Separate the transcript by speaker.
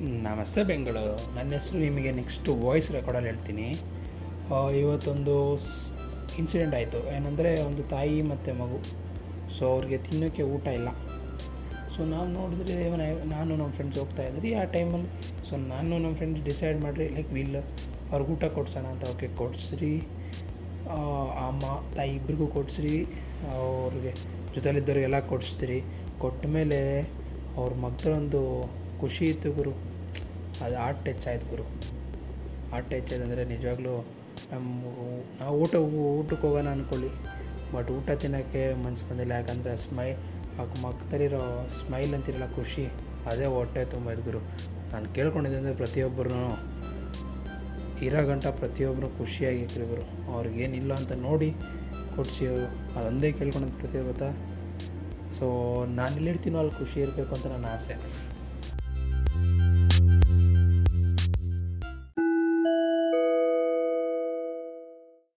Speaker 1: ನಮಸ್ತೆ ಬೆಂಗಳೂರು. ನನ್ನ ಹೆಸರು ನಿಮಗೆ ನೆಕ್ಸ್ಟು ವಾಯ್ಸ್ ರೆಕಾರ್ಡಲ್ಲಿ ಹೇಳ್ತೀನಿ. ಇವತ್ತೊಂದು ಇನ್ಸಿಡೆಂಟ್ ಆಯಿತು. ಏನಂದರೆ ಒಂದು ತಾಯಿ ಮತ್ತು ಮಗು. ಸೊ ಅವ್ರಿಗೆ ತಿನ್ನೋಕ್ಕೆ ಊಟ ಇಲ್ಲ. ಸೊ ನಾವು ನೋಡಿದ್ರೆ ನಾನು ನಮ್ಮ ಫ್ರೆಂಡ್ಸ್ ಹೋಗ್ತಾ ಇದ್ರಿ. ಆ ಟೈಮಲ್ಲಿ ಸೊ ನಾನು ನಮ್ಮ ಫ್ರೆಂಡ್ಸ್ ಡಿಸೈಡ್ ಮಾಡಿರಿ ಲೈಕ್ ವಿಲ್ ಅವ್ರಿಗೆ ಊಟ ಕೊಡ್ಸೋಣ ಅಂತ ಓಕೆ ಕೊಡಿಸ್ರಿ. ಅಮ್ಮ, ತಾಯಿ ಇಬ್ಬರಿಗೂ ಕೊಡಿಸ್ರಿ. ಅವ್ರಿಗೆ ಜೊತೆಲಿದ್ದವ್ರಿಗೆಲ್ಲ ಕೊಡಿಸ್ತೀರಿ ಕೊಟ್ಟ ಮೇಲೆ, ಅವ್ರ ಮಗದೊಂದು ಖುಷಿ ಇತ್ತು ಗುರು. ಅದು ಆರ್ಟ್ ಟಚ್ ಆಯ್ತು ಗುರು. ಆರ್ಟ್ ಟಚ್ ಆಯ್ತು ಅಂದರೆ ನಿಜವಾಗ್ಲೂ ನಮ್ಮ ನಾವು ಊಟ, ಊಟಕ್ಕೆ ಹೋಗೋಣ ಅಂದ್ಕೊಳ್ಳಿ ಬಟ್ ಊಟ ತಿನ್ನೋಕ್ಕೆ ಮನ್ಸು ಬಂದಿಲ್ಲ. ಯಾಕಂದರೆ ಸ್ಮೈ ಆ ಮಕ್ಕದಲ್ಲಿರೋ ಸ್ಮೈಲ್ ಅಂತಿರಲ್ಲ ಖುಷಿ, ಅದೇ ಹೊಟ್ಟೆ ತುಂಬ ಗುರು. ನಾನು ಕೇಳ್ಕೊಂಡಿದ್ದೆ ಅಂದರೆ ಪ್ರತಿಯೊಬ್ಬರೂ ಇರೋ ಗಂಟ ಪ್ರತಿಯೊಬ್ಬರು ಖುಷಿಯಾಗಿತ್ತು ಗುರು. ಅವ್ರಿಗೇನಿಲ್ಲ ಅಂತ ನೋಡಿ ಕೊಡಿಸಿ ಅದೊಂದೇ ಕೇಳ್ಕೊಂಡಿದ್ದು ಪ್ರತಿಯೊಬ್ಬ ಸೊ ನಾನು ಎಲ್ಲಿರ್ತೀನೋ ಅಲ್ಲಿ ಖುಷಿ ಇರಬೇಕು ಅಂತ ನನ್ನ ಆಸೆ.